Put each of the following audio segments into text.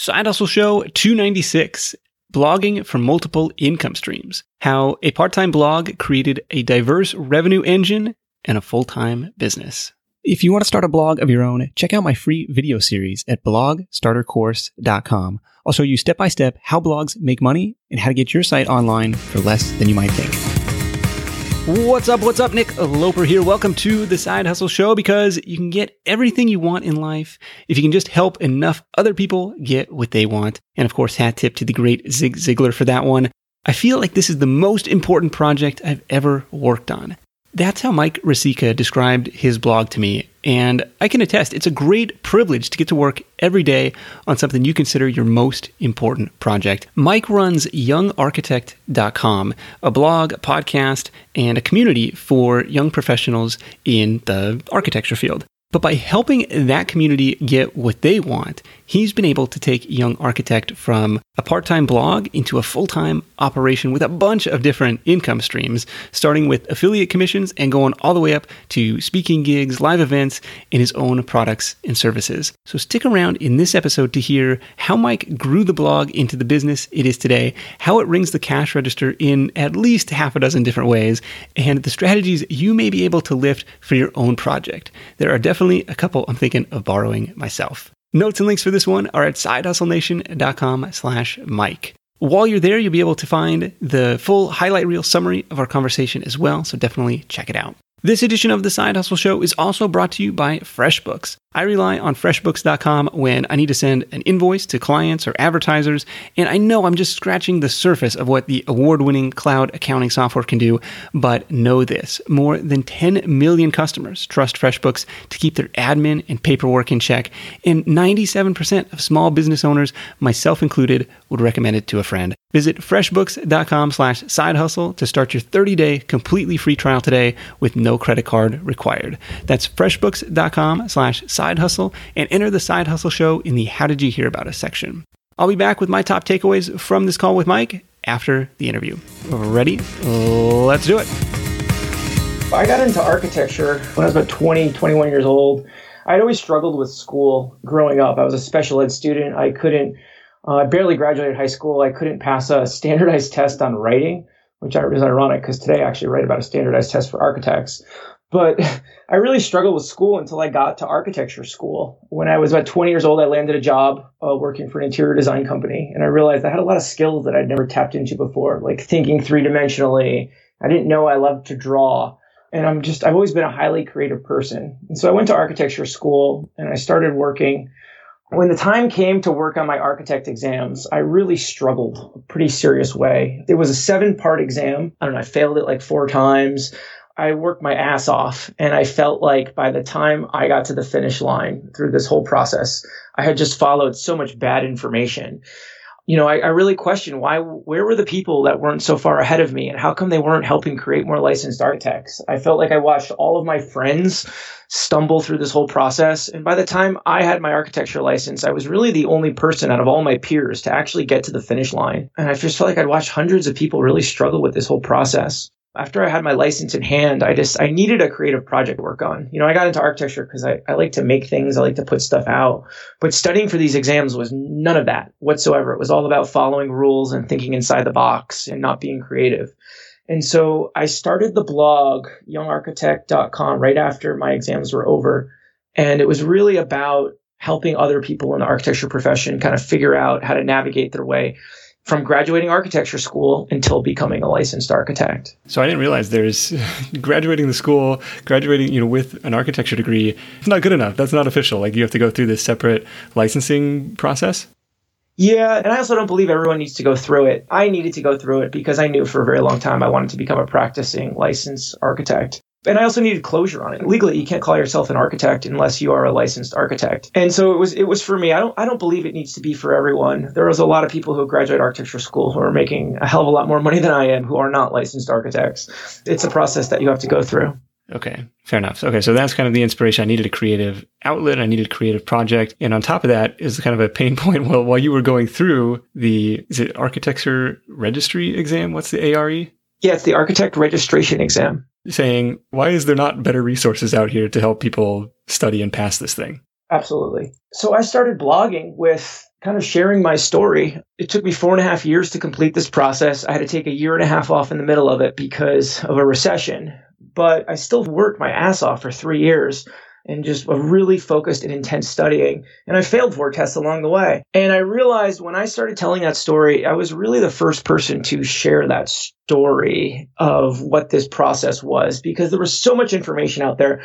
Side Hustle Show 296 Blogging for Multiple Income Streams. How a part time blog created a diverse revenue engine and a full time business. If you want to start a blog of your own, check out my free video series at blogstartercourse.com. I'll show you step by step how blogs make money and how to get your site online for less than you might think. What's up? What's up? Nick Loper here. Welcome to the Side Hustle Show because you can get everything you want in life if you can just help enough other people get what they want. And of course, hat tip to the great Zig Ziglar for that one. I feel like this is the most important project I've ever worked on. That's how Mike Riscica described his blog to me. And I can attest, it's a great privilege to get to work every day on something you consider your most important project. Mike runs youngarchitect.com, a blog, a podcast, and a community for young professionals in the architecture field. But by helping that community get what they want, he's been able to take Young Architect from a part time blog into a full time operation with a bunch of different income streams, starting with affiliate commissions and going all the way up to speaking gigs, live events, and his own products and services. So stick around in this episode to hear how Mike grew the blog into the business it is today, how it rings the cash register in at least half a dozen different ways, and the strategies you may be able to lift for your own project. There are definitely a couple I'm thinking of borrowing myself. Notes and links for this one are at sidehustlenation.com slash Mike. While you're there, you'll be able to find the full highlight reel summary of our conversation as well, so definitely check it out. This edition of the Side Hustle Show is also brought to you by FreshBooks. I rely on FreshBooks.com when I need to send an invoice to clients or advertisers, and I know I'm just scratching the surface of what the award winning cloud accounting software can do, but know this more than 10 million customers trust FreshBooks to keep their admin and paperwork in check, and 97% of small business owners, myself included, would recommend it to a friend. Visit freshbooks.com slash side hustle to start your 30 day completely free trial today with no credit card required. That's freshbooks.com slash side hustle and enter the side hustle show in the How Did You Hear About Us section. I'll be back with my top takeaways from this call with Mike after the interview. Ready? Let's do it. I got into architecture when I was about 20, 21 years old. I'd always struggled with school growing up. I was a special ed student. I couldn't, uh, I barely graduated high school. I couldn't pass a standardized test on writing, which is ironic because today I actually write about a standardized test for architects. But I really struggled with school until I got to architecture school. When I was about 20 years old, I landed a job uh, working for an interior design company. And I realized I had a lot of skills that I'd never tapped into before, like thinking three dimensionally. I didn't know I loved to draw. And I'm just, I've always been a highly creative person. And so I went to architecture school and I started working. When the time came to work on my architect exams, I really struggled a pretty serious way. It was a seven part exam. I don't know, I failed it like four times. I worked my ass off and I felt like by the time I got to the finish line through this whole process, I had just followed so much bad information. You know, I, I really questioned why, where were the people that weren't so far ahead of me and how come they weren't helping create more licensed architects? I felt like I watched all of my friends stumble through this whole process. And by the time I had my architecture license, I was really the only person out of all my peers to actually get to the finish line. And I just felt like I'd watched hundreds of people really struggle with this whole process after I had my license in hand, I just I needed a creative project to work on. You know, I got into architecture because I, I like to make things, I like to put stuff out. But studying for these exams was none of that whatsoever. It was all about following rules and thinking inside the box and not being creative. And so I started the blog, youngarchitect.com, right after my exams were over. And it was really about helping other people in the architecture profession kind of figure out how to navigate their way from graduating architecture school until becoming a licensed architect. So I didn't realize there's graduating the school, graduating, you know, with an architecture degree. It's not good enough. That's not official. Like you have to go through this separate licensing process. Yeah, and I also don't believe everyone needs to go through it. I needed to go through it because I knew for a very long time I wanted to become a practicing licensed architect. And I also needed closure on it. Legally, you can't call yourself an architect unless you are a licensed architect. And so it was it was for me. I don't I don't believe it needs to be for everyone. There was a lot of people who graduate architecture school who are making a hell of a lot more money than I am who are not licensed architects. It's a process that you have to go through. Okay, fair enough. Okay, so that's kind of the inspiration. I needed a creative outlet. I needed a creative project, and on top of that is kind of a pain point. Well, while you were going through the is it architecture registry exam? What's the ARE? Yeah, it's the architect registration exam saying, why is there not better resources out here to help people study and pass this thing? Absolutely. So I started blogging with kind of sharing my story. It took me four and a half years to complete this process. I had to take a year and a half off in the middle of it because of a recession, but I still worked my ass off for three years and just a really focused and intense studying. And I failed four tests along the way. And I realized when I started telling that story, I was really the first person to share that story of what this process was because there was so much information out there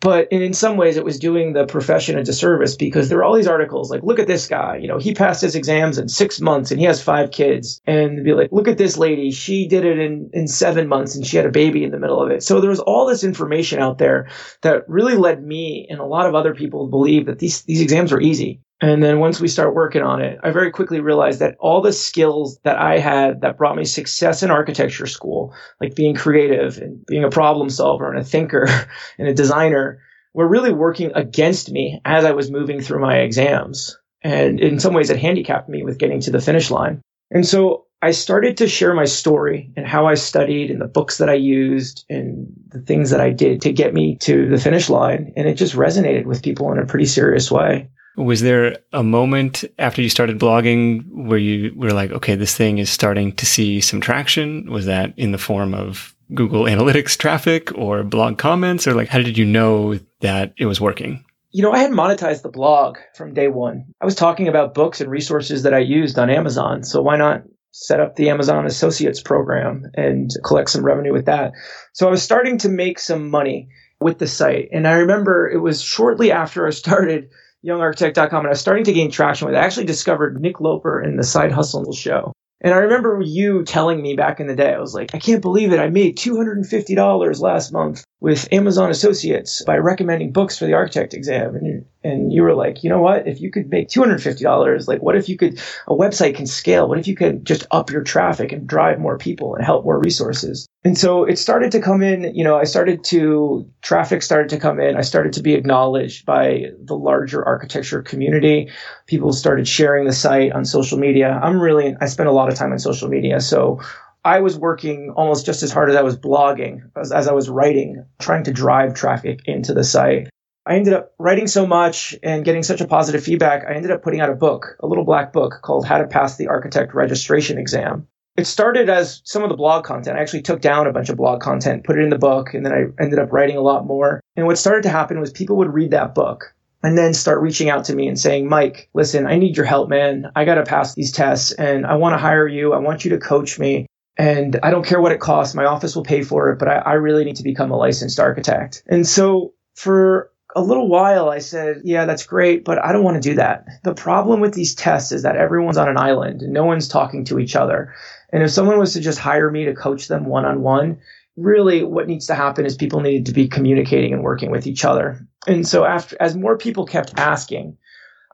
but in, some ways it was doing the profession a disservice because there are all these articles like look at this guy you know he passed his exams in six months and he has five kids. And be like look at this lady she did it in, in seven months and she had a baby in the middle of it. So there was all this information out there that really led me and a lot of other people to believe that these, these exams were easy and then once we start working on it, I very quickly realized that all the skills that I had that brought me success in architecture school, like being creative and being a problem solver and a thinker and a designer, were really working against me as I was moving through my exams. And in some ways, it handicapped me with getting to the finish line. And so I started to share my story and how I studied and the books that I used and the things that I did to get me to the finish line. And it just resonated with people in a pretty serious way. Was there a moment after you started blogging where you were like, okay, this thing is starting to see some traction? Was that in the form of Google Analytics traffic or blog comments? Or like, how did you know that it was working? You know, I had monetized the blog from day one. I was talking about books and resources that I used on Amazon. So why not set up the Amazon Associates program and collect some revenue with that? So I was starting to make some money with the site. And I remember it was shortly after I started youngarchitect.com and I was starting to gain traction with it. I actually discovered Nick Loper in the Side Hustle show. And I remember you telling me back in the day, I was like, I can't believe it. I made $250 last month with Amazon Associates by recommending books for the architect exam. And, and you were like, you know what? If you could make $250, like what if you could, a website can scale? What if you could just up your traffic and drive more people and help more resources? And so it started to come in, you know, I started to, traffic started to come in. I started to be acknowledged by the larger architecture community. People started sharing the site on social media. I'm really, I spend a lot of time on social media. So I was working almost just as hard as I was blogging, as, as I was writing, trying to drive traffic into the site. I ended up writing so much and getting such a positive feedback. I ended up putting out a book, a little black book called How to Pass the Architect Registration Exam. It started as some of the blog content. I actually took down a bunch of blog content, put it in the book, and then I ended up writing a lot more. And what started to happen was people would read that book and then start reaching out to me and saying, Mike, listen, I need your help, man. I got to pass these tests and I want to hire you. I want you to coach me and I don't care what it costs. My office will pay for it, but I, I really need to become a licensed architect. And so for a little while, I said, yeah, that's great, but I don't want to do that. The problem with these tests is that everyone's on an island and no one's talking to each other. And if someone was to just hire me to coach them one on one, really what needs to happen is people needed to be communicating and working with each other. And so after, as more people kept asking,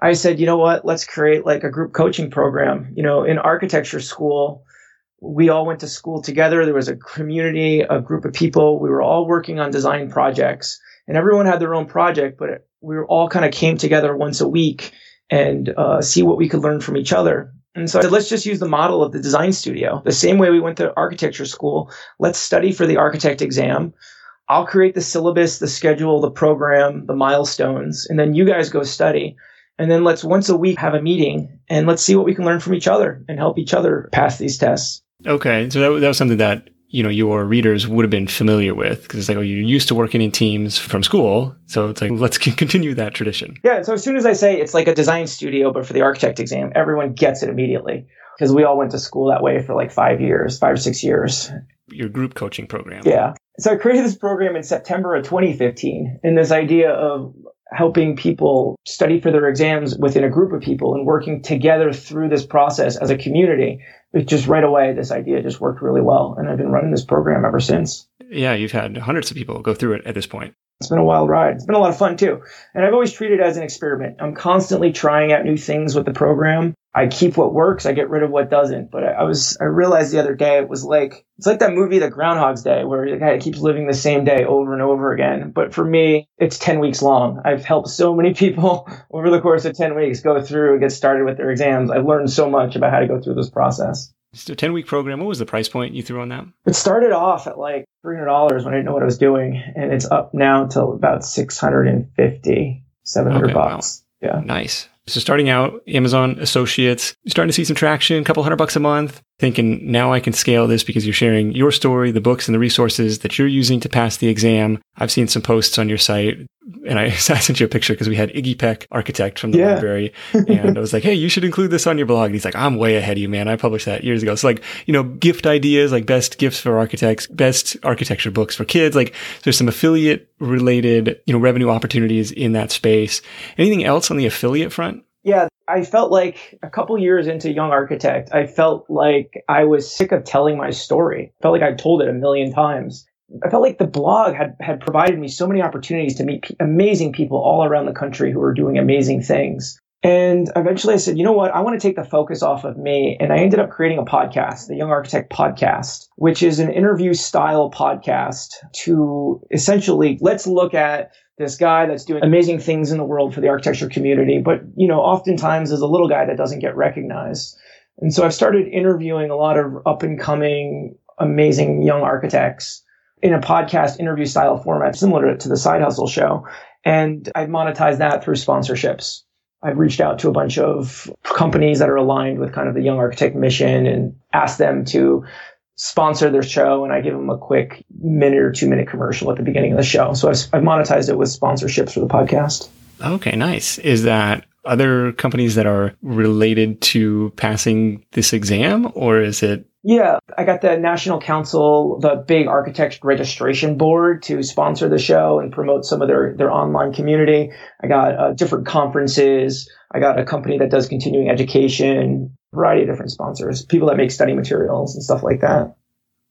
I said, you know what, let's create like a group coaching program. You know, in architecture school, we all went to school together. There was a community, a group of people. We were all working on design projects and everyone had their own project, but we were all kind of came together once a week and uh, see what we could learn from each other. And so I said, let's just use the model of the design studio. The same way we went to architecture school. Let's study for the architect exam. I'll create the syllabus, the schedule, the program, the milestones, and then you guys go study. And then let's once a week have a meeting and let's see what we can learn from each other and help each other pass these tests. Okay, so that, that was something that you know your readers would have been familiar with because it's like oh you're used to working in teams from school so it's like let's continue that tradition. Yeah so as soon as i say it's like a design studio but for the architect exam everyone gets it immediately because we all went to school that way for like five years five or six years. Your group coaching program. Yeah. So i created this program in september of 2015 and this idea of helping people study for their exams within a group of people and working together through this process as a community it just right away, this idea just worked really well. And I've been running this program ever since. Yeah, you've had hundreds of people go through it at this point. It's been a wild ride. It's been a lot of fun too. And I've always treated it as an experiment. I'm constantly trying out new things with the program. I keep what works, I get rid of what doesn't. But I, I was, I realized the other day it was like, it's like that movie, The Groundhog's Day, where the guy keeps living the same day over and over again. But for me, it's 10 weeks long. I've helped so many people over the course of 10 weeks go through and get started with their exams. I've learned so much about how to go through this process. It's a 10 week program. What was the price point you threw on that? It started off at like $300 when I didn't know what I was doing. And it's up now to about 650, 700 okay, bucks. Wow. Yeah. Nice. So starting out, Amazon Associates, starting to see some traction, a couple hundred bucks a month, thinking now I can scale this because you're sharing your story, the books and the resources that you're using to pass the exam. I've seen some posts on your site and I, I sent you a picture because we had Iggy Peck, architect from the yeah. library, and I was like, "Hey, you should include this on your blog." And he's like, "I'm way ahead of you, man. I published that years ago." So like, you know, gift ideas like best gifts for architects, best architecture books for kids. Like, there's some affiliate related, you know, revenue opportunities in that space. Anything else on the affiliate front? Yeah, I felt like a couple years into Young Architect, I felt like I was sick of telling my story. I felt like I'd told it a million times. I felt like the blog had, had provided me so many opportunities to meet p- amazing people all around the country who were doing amazing things. And eventually I said, you know what? I want to take the focus off of me. And I ended up creating a podcast, the Young Architect Podcast, which is an interview style podcast to essentially let's look at this guy that's doing amazing things in the world for the architecture community, but you know, oftentimes is a little guy that doesn't get recognized. And so I've started interviewing a lot of up and coming, amazing young architects in a podcast interview style format, similar to the Side Hustle show. And I've monetized that through sponsorships. I've reached out to a bunch of companies that are aligned with kind of the young architect mission and asked them to sponsor their show. And I give them a quick minute or two minute commercial at the beginning of the show. So I've, I've monetized it with sponsorships for the podcast. Okay, nice. Is that other companies that are related to passing this exam or is it yeah, I got the National Council, the big architect registration board to sponsor the show and promote some of their, their online community. I got uh, different conferences. I got a company that does continuing education, variety of different sponsors, people that make study materials and stuff like that.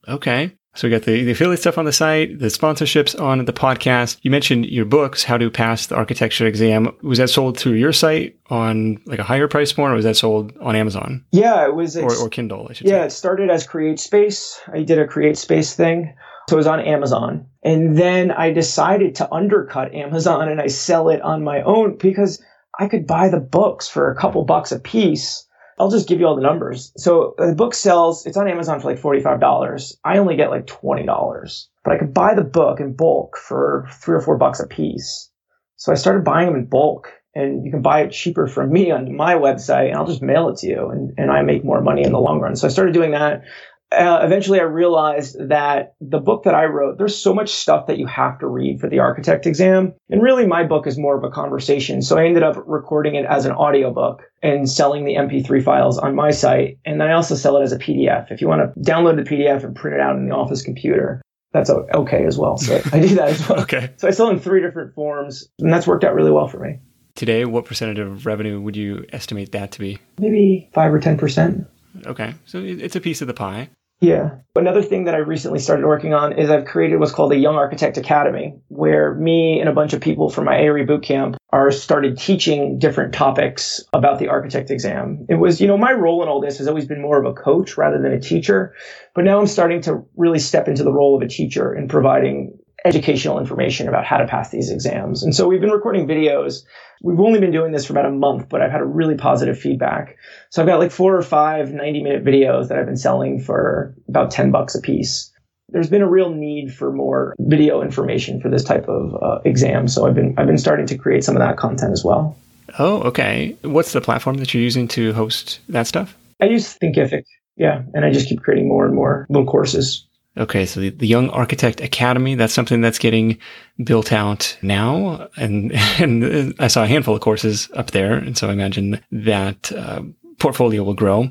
Okay. So we got the, the affiliate stuff on the site, the sponsorships on the podcast. You mentioned your books, How to Pass the Architecture Exam. Was that sold through your site on like a higher price point or was that sold on Amazon? Yeah, it was. Or, or Kindle, I should yeah, say. it started as Create Space. I did a Create Space thing. So it was on Amazon. And then I decided to undercut Amazon and I sell it on my own because I could buy the books for a couple bucks a piece I'll just give you all the numbers. So uh, the book sells, it's on Amazon for like $45. I only get like $20, but I could buy the book in bulk for three or four bucks a piece. So I started buying them in bulk and you can buy it cheaper from me on my website and I'll just mail it to you and, and I make more money in the long run. So I started doing that uh, eventually I realized that the book that I wrote, there's so much stuff that you have to read for the architect exam. And really my book is more of a conversation. So I ended up recording it as an audiobook and selling the MP3 files on my site. And then I also sell it as a PDF. If you want to download the PDF and print it out in the office computer, that's okay as well. So I do that as well. okay. So I sell in three different forms and that's worked out really well for me. Today, what percentage of revenue would you estimate that to be? Maybe five or 10%. Okay. So it's a piece of the pie. Yeah. Another thing that I recently started working on is I've created what's called a Young Architect Academy, where me and a bunch of people from my ARE bootcamp are started teaching different topics about the architect exam. It was, you know, my role in all this has always been more of a coach rather than a teacher, but now I'm starting to really step into the role of a teacher in providing educational information about how to pass these exams. And so we've been recording videos. We've only been doing this for about a month, but I've had a really positive feedback. So I've got like four or five 90 minute videos that I've been selling for about 10 bucks a piece. There's been a real need for more video information for this type of uh, exam. So I've been, I've been starting to create some of that content as well. Oh, okay. What's the platform that you're using to host that stuff? I use Thinkific. Yeah. And I just keep creating more and more little courses. Okay, so the, the, Young Architect Academy, that's something that's getting built out now. And, and I saw a handful of courses up there. And so I imagine that uh, portfolio will grow.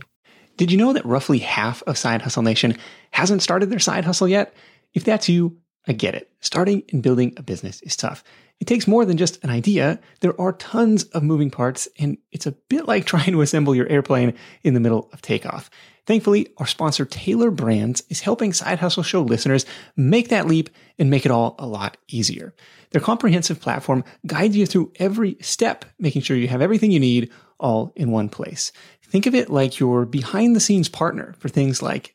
Did you know that roughly half of Side Hustle Nation hasn't started their side hustle yet? If that's you, I get it. Starting and building a business is tough. It takes more than just an idea. There are tons of moving parts, and it's a bit like trying to assemble your airplane in the middle of takeoff. Thankfully, our sponsor Tailor Brands is helping Side Hustle Show listeners make that leap and make it all a lot easier. Their comprehensive platform guides you through every step, making sure you have everything you need all in one place. Think of it like your behind the scenes partner for things like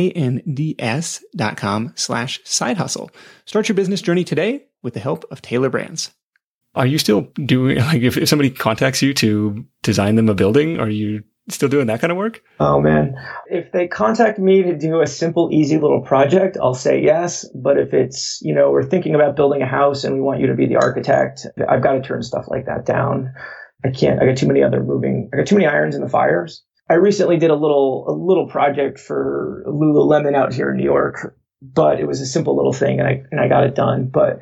dot com slash side hustle. Start your business journey today with the help of Tailor Brands. Are you still doing, like, if, if somebody contacts you to design them a building, are you still doing that kind of work? Oh man. If they contact me to do a simple, easy little project, I'll say yes. But if it's, you know, we're thinking about building a house and we want you to be the architect, I've got to turn stuff like that down. I can't, I got too many other moving, I got too many irons in the fires. I recently did a little, a little project for Lululemon out here in New York, but it was a simple little thing and I, and I got it done. But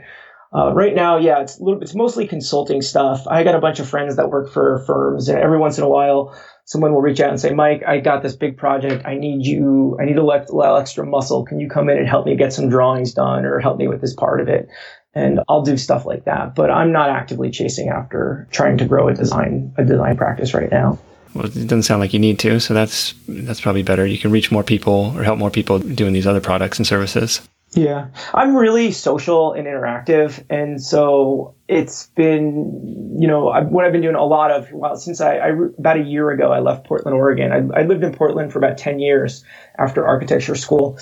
uh, right now, yeah, it's little, it's mostly consulting stuff. I got a bunch of friends that work for firms, and every once in a while, someone will reach out and say, Mike, I got this big project. I need you, I need a little extra muscle. Can you come in and help me get some drawings done or help me with this part of it? And I'll do stuff like that. But I'm not actively chasing after trying to grow a design, a design practice right now. Well, it doesn't sound like you need to, so that's that's probably better. You can reach more people or help more people doing these other products and services. Yeah, I'm really social and interactive, and so it's been, you know, what I've been doing a lot of. Well, since I, I about a year ago, I left Portland, Oregon. I, I, lived in Portland for about ten years after architecture school,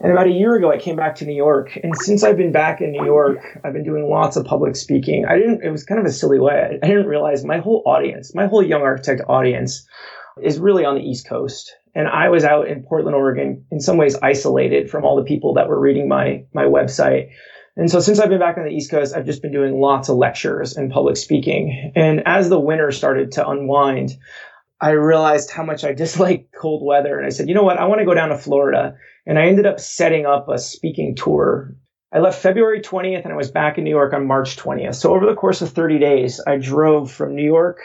and about a year ago, I came back to New York. And since I've been back in New York, I've been doing lots of public speaking. I didn't. It was kind of a silly way. I, didn't realize my whole audience, my whole young architect audience, is really on the East Coast and I was out in Portland, Oregon, in some ways isolated from all the people that were reading my my website. And so since I've been back on the East Coast, I've just been doing lots of lectures and public speaking. And as the winter started to unwind, I realized how much I disliked cold weather. And I said, you know what? I want to go down to Florida. And I ended up setting up a speaking tour. I left February 20th and I was back in New York on March 20th. So over the course of 30 days, I drove from New York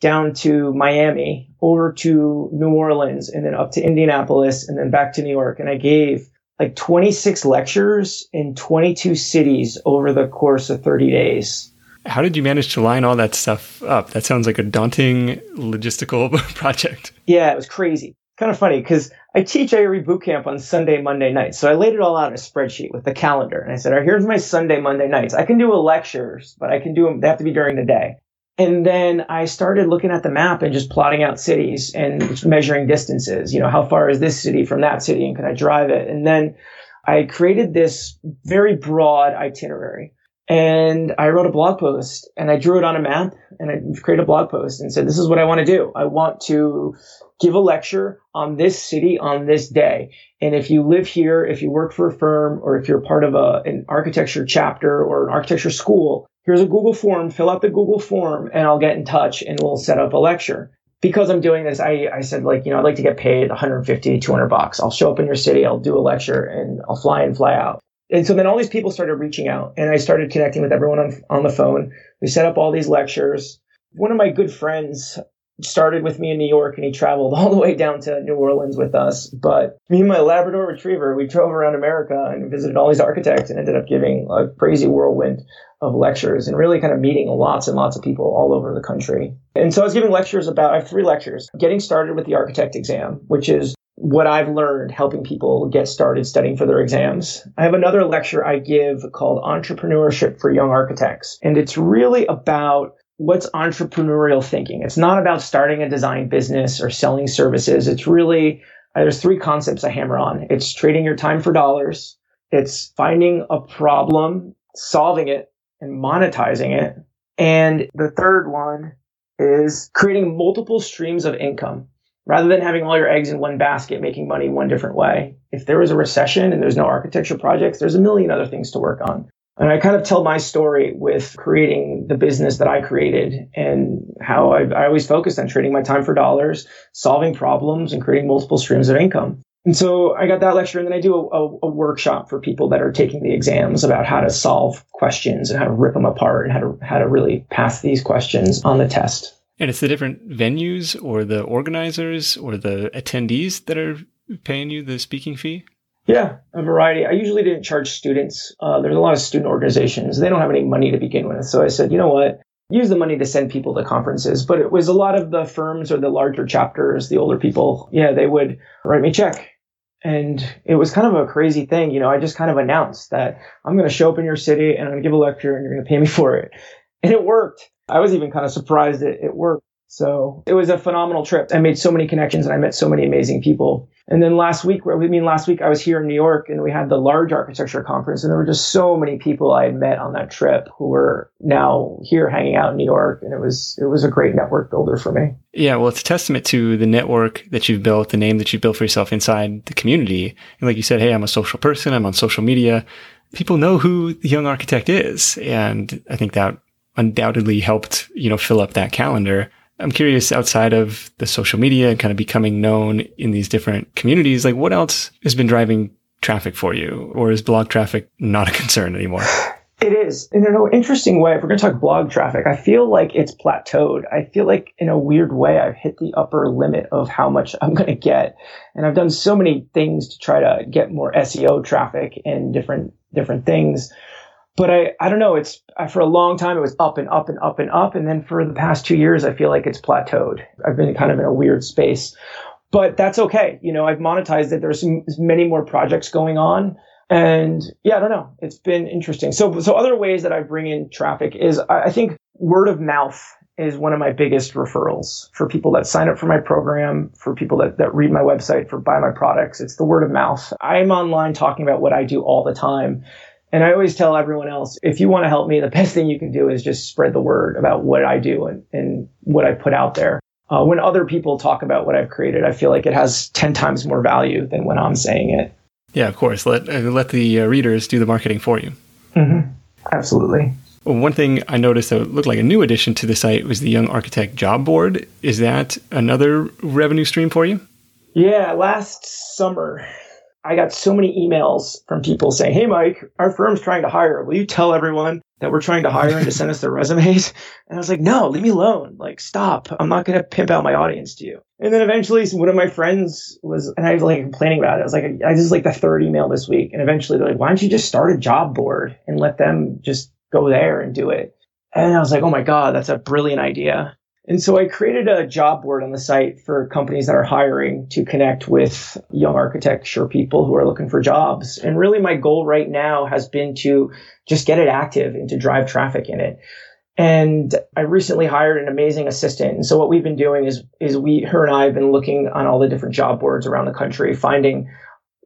down to Miami, over to New Orleans, and then up to Indianapolis, and then back to New York. And I gave like 26 lectures in 22 cities over the course of 30 days. How did you manage to line all that stuff up? That sounds like a daunting logistical project. Yeah, it was crazy. Kind of funny because I teach ARE boot camp on Sunday, Monday nights. So I laid it all out in a spreadsheet with the calendar. And I said, all right, here's my Sunday, Monday nights. I can do lectures, but I can do them, they have to be during the day. And then I started looking at the map and just plotting out cities and measuring distances. You know, how far is this city from that city and can I drive it? And then I created this very broad itinerary and I wrote a blog post and I drew it on a map and I created a blog post and said, this is what I want to do. I want to give a lecture on this city on this day. And if you live here, if you work for a firm or if you're part of a, an architecture chapter or an architecture school, here's a Google form, fill out the Google form and I'll get in touch and we'll set up a lecture. Because I'm doing this, I, I said like, you know, I'd like to get paid 150, 200 bucks. I'll show up in your city, I'll do a lecture and I'll fly in, fly out. And so then all these people started reaching out and I started connecting with everyone on, on the phone. We set up all these lectures. One of my good friends started with me in New York and he traveled all the way down to New Orleans with us. But me and my Labrador retriever, we drove around America and visited all these architects and ended up giving a crazy whirlwind of lectures and really kind of meeting lots and lots of people all over the country. And so I was giving lectures about, I have three lectures, getting started with the architect exam, which is what I've learned helping people get started studying for their exams. I have another lecture I give called Entrepreneurship for Young Architects. And it's really about what's entrepreneurial thinking. It's not about starting a design business or selling services. It's really, uh, there's three concepts I hammer on. It's trading your time for dollars. It's finding a problem, solving it, and monetizing it. And the third one is creating multiple streams of income rather than having all your eggs in one basket, making money one different way. If there was a recession and there's no architecture projects, there's a million other things to work on. And I kind of tell my story with creating the business that I created and how I, I always focused on trading my time for dollars, solving problems, and creating multiple streams of income. And so I got that lecture, and then I do a, a, a, workshop for people that are taking the exams about how to solve questions and how to rip them apart and how to how to really pass these questions on the test. And it's the different venues or the organizers or the attendees that are paying you the speaking fee? Yeah, a variety. I usually didn't charge students. Uh, there's a lot of student organizations. They don't have any money to begin with. So I said, you know what? Use the money to send people to conferences. But it was a lot of the firms or the larger chapters, the older people. Yeah, they would write me a check. And it was kind of a crazy thing. You know, I just kind of announced that I'm going to show up in your city and I'm going to give a lecture and you're going to pay me for it. And it worked. I was even kind of surprised that it worked. So it was a phenomenal trip. I made so many connections and I met so many amazing people. And then last week, I mean, last week I was here in New York and we had the large architecture conference and there were just so many people I had met on that trip who were now here hanging out in New York. And it was, it was a great network builder for me. Yeah. Well, it's a testament to the network that you've built, the name that you've built for yourself inside the community. And like you said, Hey, I'm a social person. I'm on social media. People know who the young architect is. And I think that undoubtedly helped, you know, fill up that calendar. I'm curious outside of the social media and kind of becoming known in these different communities, like what else has been driving traffic for you? Or is blog traffic not a concern anymore? It is. In an interesting way, if we're going to talk blog traffic, I feel like it's plateaued. I feel like in a weird way, I've hit the upper limit of how much I'm going to get. And I've done so many things to try to get more SEO traffic and different, different things but I, I don't know. It's for a long time it was up and up and up and up, and then for the past two years I feel like it's plateaued. I've been kind of in a weird space, but that's okay. You know, I've monetized it. There's many more projects going on, and yeah, I don't know. It's been interesting. So so other ways that I bring in traffic is I, I think word of mouth is one of my biggest referrals for people that sign up for my program, for people that, that read my website, for buy my products. It's the word of mouth. I'm online talking about what I do all the time. And I always tell everyone else, if you want to help me, the best thing you can do is just spread the word about what I do and, and what I put out there. Uh, when other people talk about what I've created, I feel like it has 10 times more value than when I'm saying it. Yeah, of course. Let, uh, let the uh, readers do the marketing for you. Mm-hmm. Absolutely. Well, one thing I noticed that looked like a new addition to the site was the Young Architect Job Board. Is that another revenue stream for you? Yeah, last summer I got so many emails from people saying, Hey, Mike, our firm's trying to hire. Will you tell everyone that we're trying to hire and to send us their resumes? And I was like, No, leave me alone. Like, stop. I'm not going to pimp out my audience to you. And then eventually one of my friends was, and I was like complaining about it. I was like, I just like the third email this week. And eventually they're like, Why don't you just start a job board and let them just go there and do it? And I was like, Oh my God, that's a brilliant idea. And so I created a job board on the site for companies that are hiring to connect with young architecture people who are looking for jobs. And really my goal right now has been to just get it active and to drive traffic in it. And I recently hired an amazing assistant. And so what we've been doing is, is we, her and I have been looking on all the different job boards around the country, finding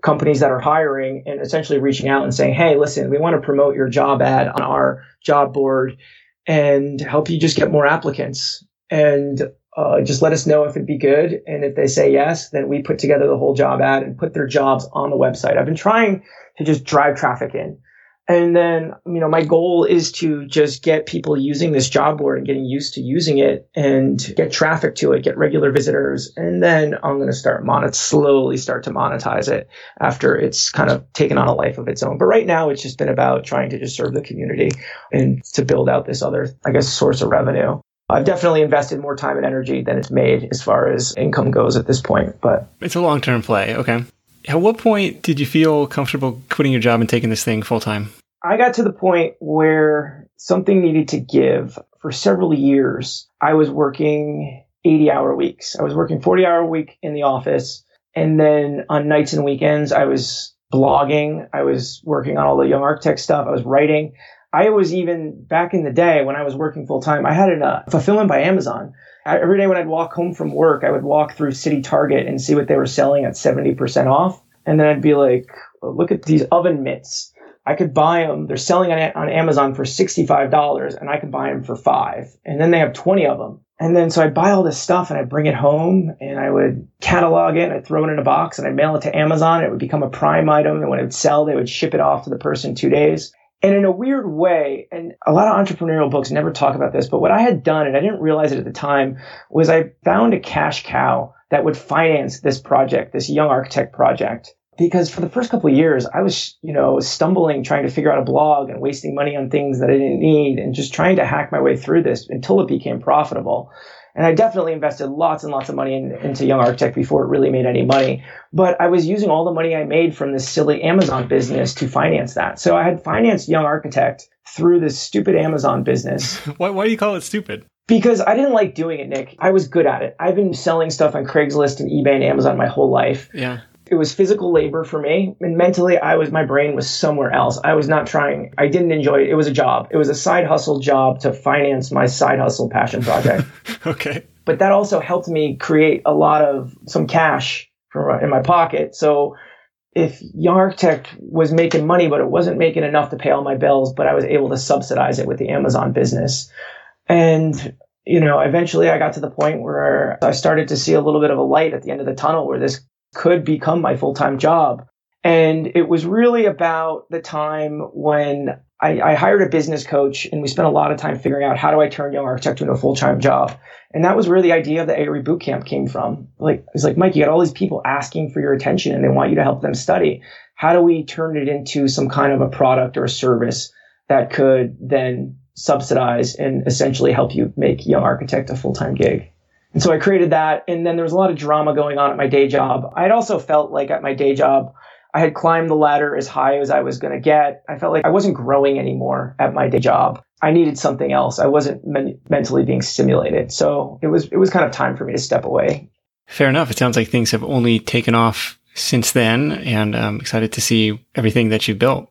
companies that are hiring and essentially reaching out and saying, Hey, listen, we want to promote your job ad on our job board and help you just get more applicants and uh, just let us know if it'd be good. And if they say yes, then we put together the whole job ad and put their jobs on the website. I've been trying to just drive traffic in. And then, you know, my goal is to just get people using this job board and getting used to using it and get traffic to it, get regular visitors. And then I'm going to start monet, slowly start to monetize it after it's kind of taken on a life of its own. But right now it's just been about trying to just serve the community and to build out this other, I guess, source of revenue. I've definitely invested more time and energy than it's made as far as income goes at this point. But it's a long term play. Okay. At what point did you feel comfortable quitting your job and taking this thing full time? I got to the point where something needed to give. For several years, I was working 80 hour weeks. I was working 40 hour a week in the office. And then on nights and weekends, I was blogging. I was working on all the young architect stuff. I was writing. I was even back in the day when I was working full time, I had a uh, fulfillment by Amazon. I, every day when I'd walk home from work, I would walk through City Target and see what they were selling at 70% off. And then I'd be like, look at these oven mitts. I could buy them. They're selling on, on Amazon for $65 and I could buy them for five. And then they have 20 of them. And then so I'd buy all this stuff and I'd bring it home and I would catalog it and I'd throw it in a box and I'd mail it to Amazon. It would become a prime item. And when it would sell, they would ship it off to the person two days. And in a weird way, and a lot of entrepreneurial books never talk about this, but what I had done, and I didn't realize it at the time, was I found a cash cow that would finance this project, this young architect project. Because for the first couple of years, I was, you know, stumbling trying to figure out a blog and wasting money on things that I didn't need and just trying to hack my way through this until it became profitable. And I definitely invested lots and lots of money in, into Young Architect before it really made any money. But I was using all the money I made from this silly Amazon business to finance that. So I had financed Young Architect through this stupid Amazon business. why, why do you call it stupid? Because I didn't like doing it, Nick. I was good at it. I've been selling stuff on Craigslist and eBay and Amazon my whole life. Yeah. It was physical labor for me, and mentally, I was my brain was somewhere else. I was not trying. I didn't enjoy it. It was a job. It was a side hustle job to finance my side hustle passion project. okay. But that also helped me create a lot of some cash from in my pocket. So if Young Architect was making money, but it wasn't making enough to pay all my bills, but I was able to subsidize it with the Amazon business. And you know, eventually I got to the point where I started to see a little bit of a light at the end of the tunnel where this could become my full time job. And it was really about the time when I, I, hired a business coach and we spent a lot of time figuring out how do I turn young architect into a full time job. And that was where the idea of the ARE boot camp came from. Like, it's like, Mike, you got all these people asking for your attention and they want you to help them study. How do we turn it into some kind of a product or a service that could then subsidize and essentially help you make young architect a full time gig? And so I created that. And then there was a lot of drama going on at my day job. I had also felt like at my day job, I had climbed the ladder as high as I was going to get. I felt like I wasn't growing anymore at my day job. I needed something else. I wasn't men- mentally being stimulated. So it was, it was kind of time for me to step away. Fair enough. It sounds like things have only taken off since then. And I'm excited to see everything that you've built.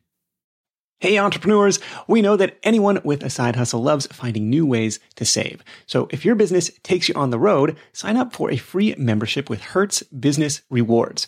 Hey, entrepreneurs, we know that anyone with a side hustle loves finding new ways to save. So if your business takes you on the road, sign up for a free membership with Hertz Business Rewards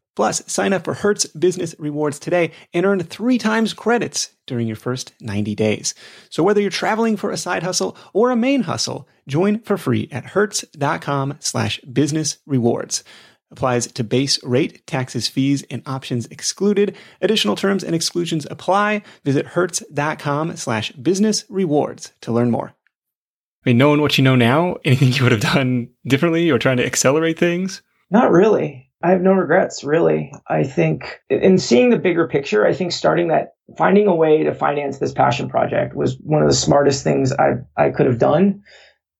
Plus, sign up for Hertz Business Rewards today and earn three times credits during your first 90 days. So whether you're traveling for a side hustle or a main hustle, join for free at hertz.com slash business rewards. Applies to base rate, taxes, fees, and options excluded. Additional terms and exclusions apply. Visit hertz.com slash business rewards to learn more. I mean, knowing what you know now, anything you would have done differently or trying to accelerate things? Not really. I have no regrets, really. I think in seeing the bigger picture, I think starting that, finding a way to finance this passion project was one of the smartest things I, I could have done.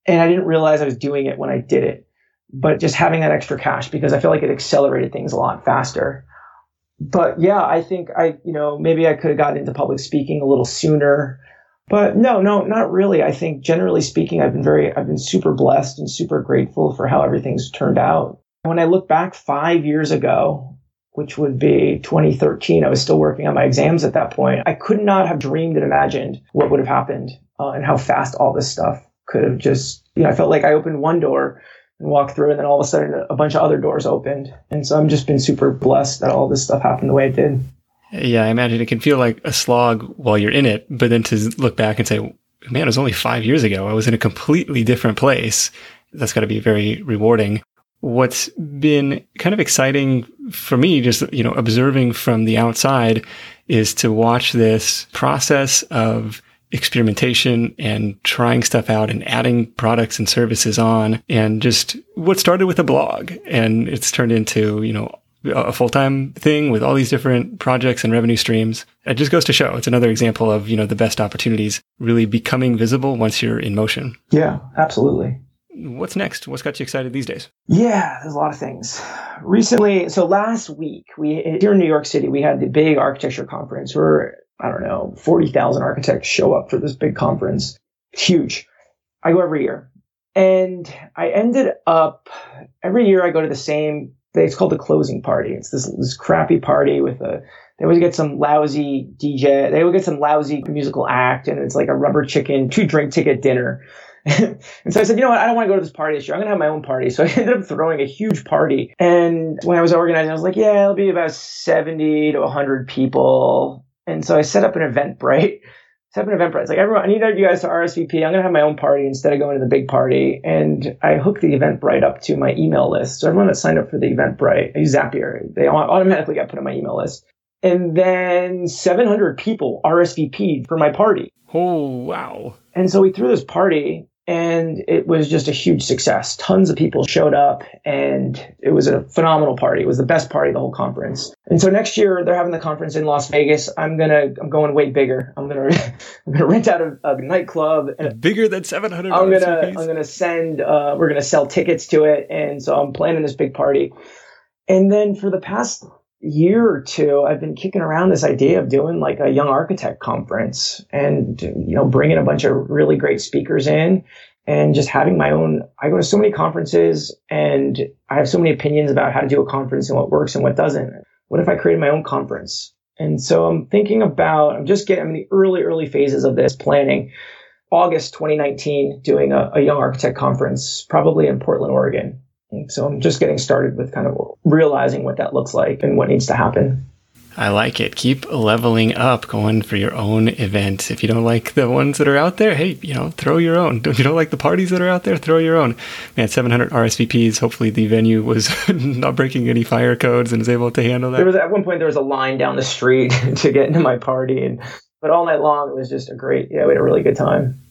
And I didn't realize I was doing it when I did it. But just having that extra cash because I feel like it accelerated things a lot faster. But yeah, I think I, you know, maybe I could have gotten into public speaking a little sooner. But no, no, not really. I think generally speaking, I've been very, I've been super blessed and super grateful for how everything's turned out. When I look back five years ago, which would be 2013, I was still working on my exams at that point. I could not have dreamed and imagined what would have happened uh, and how fast all this stuff could have just, you know, I felt like I opened one door and walked through and then all of a sudden a bunch of other doors opened. And so I'm just been super blessed that all this stuff happened the way it did. Yeah, I imagine it can feel like a slog while you're in it, but then to look back and say, man, it was only five years ago. I was in a completely different place. That's got to be very rewarding what's been kind of exciting for me, just, you know, observing from the outside is to watch this process of experimentation and trying stuff out and adding products and services on and just what started with a blog and it's turned into, you know, a full-time thing with all these different projects and revenue streams. It just goes to show it's another example of, you know, the best opportunities really becoming visible once you're in motion. Yeah, absolutely. What's next? What's got you excited these days? Yeah, there's a lot of things. Recently, so last week, we here in New York City, we had the big architecture conference where I don't know, 40,000 architects show up for this big conference. Huge. I go every year. And I ended up every year I go to the same it's called the closing party. It's this this crappy party with a they always get some lousy DJ. They always get some lousy musical act, and it's like a rubber chicken two drink ticket dinner. and so I said, you know what? I don't want to go to this party this year. I'm going to have my own party. So I ended up throwing a huge party. And when I was organizing, I was like, yeah, it'll be about 70 to 100 people. And so I set up an Eventbrite set up an Eventbrite. It's like everyone, I need you guys to RSVP. I'm gonna have my own party instead of going to the big party. And I hooked the Eventbrite up to my email list. So everyone that signed up for the Eventbrite, I use Zapier, they automatically got put on my email list. And then 700 people RSVP'd for my party. Oh wow! And so we threw this party, and it was just a huge success. Tons of people showed up and it was a phenomenal party. It was the best party of the whole conference. And so next year they're having the conference in Las Vegas. I'm going to I'm going way bigger. I'm going to I'm going to rent out a, a nightclub and bigger than 700 I'm going to I'm going to send uh, we're going to sell tickets to it and so I'm planning this big party. And then for the past year or two, I've been kicking around this idea of doing like a young architect conference and, you know, bringing a bunch of really great speakers in and just having my own. I go to so many conferences and I have so many opinions about how to do a conference and what works and what doesn't. What if I created my own conference? And so I'm thinking about, I'm just getting, I'm in the early, early phases of this planning. August 2019, doing a, a young architect conference, probably in Portland, Oregon. So I'm just getting started with kind of realizing what that looks like and what needs to happen. I like it. Keep leveling up, going for your own event. If you don't like the ones that are out there, hey, you know, throw your own. If you don't like the parties that are out there, throw your own. Man, 700 RSVPs. Hopefully, the venue was not breaking any fire codes and is able to handle that. There was at one point there was a line down the street to get into my party, and but all night long it was just a great. Yeah, we had a really good time.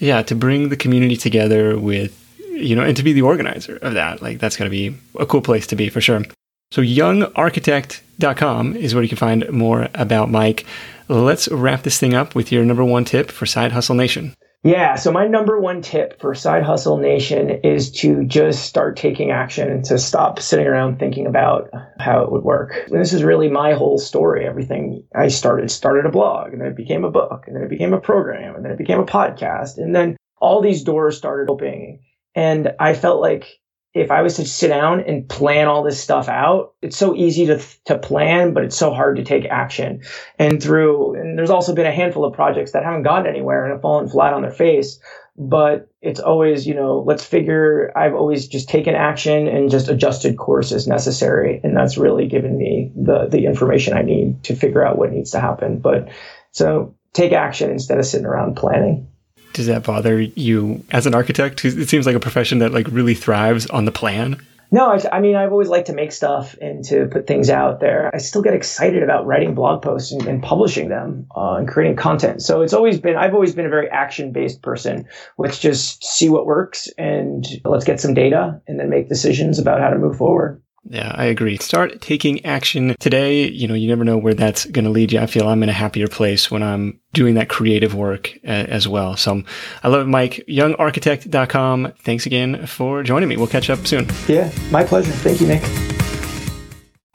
Yeah, to bring the community together with you know, and to be the organizer of that, like that's got to be a cool place to be for sure. So youngarchitect.com is where you can find more about Mike. Let's wrap this thing up with your number one tip for Side Hustle Nation. Yeah, so my number one tip for Side Hustle Nation is to just start taking action and to stop sitting around thinking about how it would work. And this is really my whole story. Everything I started started a blog, and then it became a book, and then it became a program, and then it became a podcast, and then all these doors started opening. And I felt like if I was to sit down and plan all this stuff out, it's so easy to, to plan, but it's so hard to take action. And through, and there's also been a handful of projects that haven't gone anywhere and have fallen flat on their face. But it's always, you know, let's figure, I've always just taken action and just adjusted course as necessary. And that's really given me the, the information I need to figure out what needs to happen. But so take action instead of sitting around planning does that bother you as an architect? It seems like a profession that like really thrives on the plan. No, I, I, mean, I've always liked to make stuff and to put things out there. I still get excited about writing blog posts and, and publishing them uh, and creating content. So it's always been, I've always been a very action based person. Let's just see what works and let's get some data and then make decisions about how to move forward. Yeah, I agree. Start taking action today. You know, you never know where that's going to lead you. I feel I'm in a happier place when I'm doing that creative work uh, as well. So I love it, Mike. YoungArchitect.com. Thanks again for joining me. We'll catch up soon. Yeah, my pleasure. Thank you, Nick.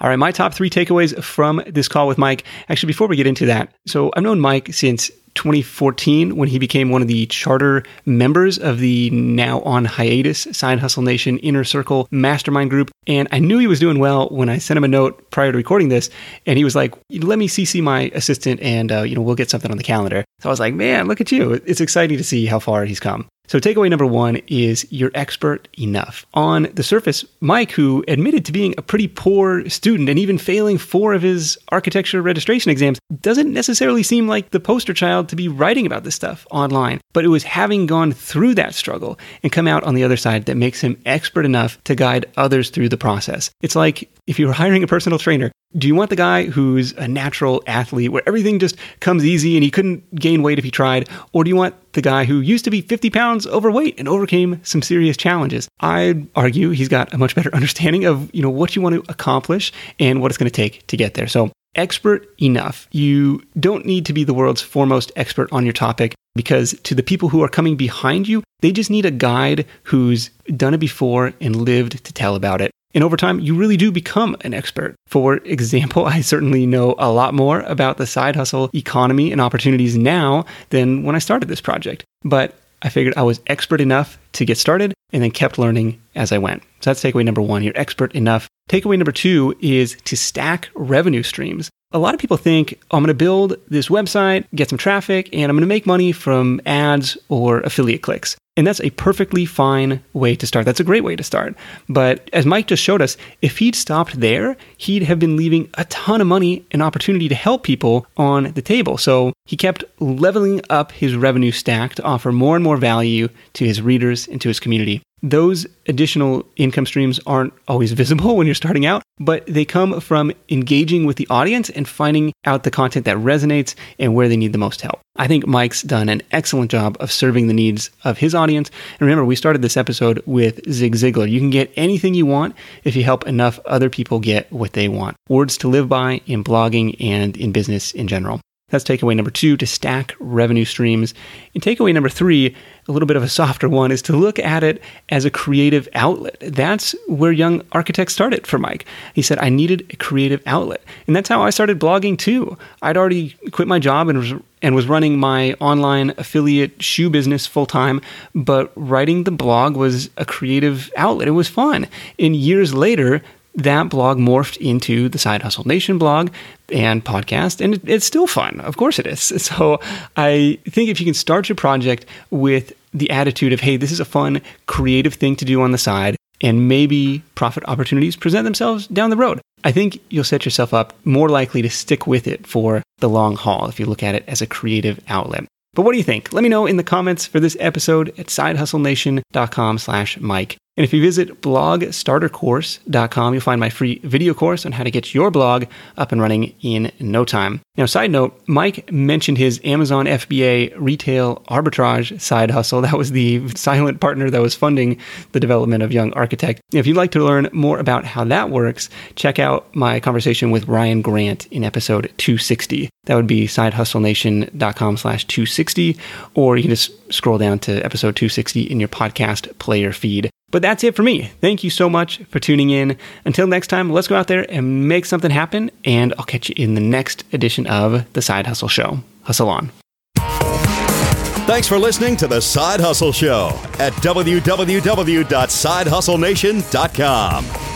All right, my top three takeaways from this call with Mike. Actually, before we get into that, so I've known Mike since 2014 when he became one of the charter members of the now on hiatus Side Hustle Nation Inner Circle Mastermind Group. And I knew he was doing well when I sent him a note prior to recording this. And he was like, let me CC my assistant and, uh, you know, we'll get something on the calendar. So I was like, man, look at you. It's exciting to see how far he's come. So, takeaway number one is you're expert enough. On the surface, Mike, who admitted to being a pretty poor student and even failing four of his architecture registration exams, doesn't necessarily seem like the poster child to be writing about this stuff online. But it was having gone through that struggle and come out on the other side that makes him expert enough to guide others through the process. It's like if you were hiring a personal trainer, Do you want the guy who's a natural athlete where everything just comes easy and he couldn't gain weight if he tried? Or do you want the guy who used to be 50 pounds overweight and overcame some serious challenges? I'd argue he's got a much better understanding of, you know, what you want to accomplish and what it's going to take to get there. So expert enough. You don't need to be the world's foremost expert on your topic because to the people who are coming behind you, they just need a guide who's done it before and lived to tell about it. And over time, you really do become an expert. For example, I certainly know a lot more about the side hustle economy and opportunities now than when I started this project. But I figured I was expert enough to get started and then kept learning as I went. So that's takeaway number one. You're expert enough. Takeaway number two is to stack revenue streams. A lot of people think oh, I'm going to build this website, get some traffic, and I'm going to make money from ads or affiliate clicks. And that's a perfectly fine way to start. That's a great way to start. But as Mike just showed us, if he'd stopped there, he'd have been leaving a ton of money and opportunity to help people on the table. So he kept leveling up his revenue stack to offer more and more value to his readers and to his community those additional income streams aren't always visible when you're starting out, but they come from engaging with the audience and finding out the content that resonates and where they need the most help. I think Mike's done an excellent job of serving the needs of his audience. And remember, we started this episode with Zig Ziglar. You can get anything you want if you help enough other people get what they want. Words to live by in blogging and in business in general. That's takeaway number two to stack revenue streams. And takeaway number three, a little bit of a softer one, is to look at it as a creative outlet. That's where Young Architect started for Mike. He said, I needed a creative outlet. And that's how I started blogging too. I'd already quit my job and was, and was running my online affiliate shoe business full time, but writing the blog was a creative outlet. It was fun. And years later, that blog morphed into the Side Hustle Nation blog and podcast, and it, it's still fun. Of course it is. So I think if you can start your project with the attitude of, hey, this is a fun, creative thing to do on the side, and maybe profit opportunities present themselves down the road. I think you'll set yourself up more likely to stick with it for the long haul if you look at it as a creative outlet. But what do you think? Let me know in the comments for this episode at sidehustlenation.com slash Mike. And if you visit blogstartercourse.com, you'll find my free video course on how to get your blog up and running in no time. Now, side note, Mike mentioned his Amazon FBA retail arbitrage side hustle. That was the silent partner that was funding the development of Young Architect. If you'd like to learn more about how that works, check out my conversation with Ryan Grant in episode 260. That would be sidehustlenation.com slash 260, or you can just scroll down to episode 260 in your podcast player feed. But that's it for me. Thank you so much for tuning in. Until next time, let's go out there and make something happen, and I'll catch you in the next edition of The Side Hustle Show. Hustle on. Thanks for listening to The Side Hustle Show at www.sidehustlenation.com.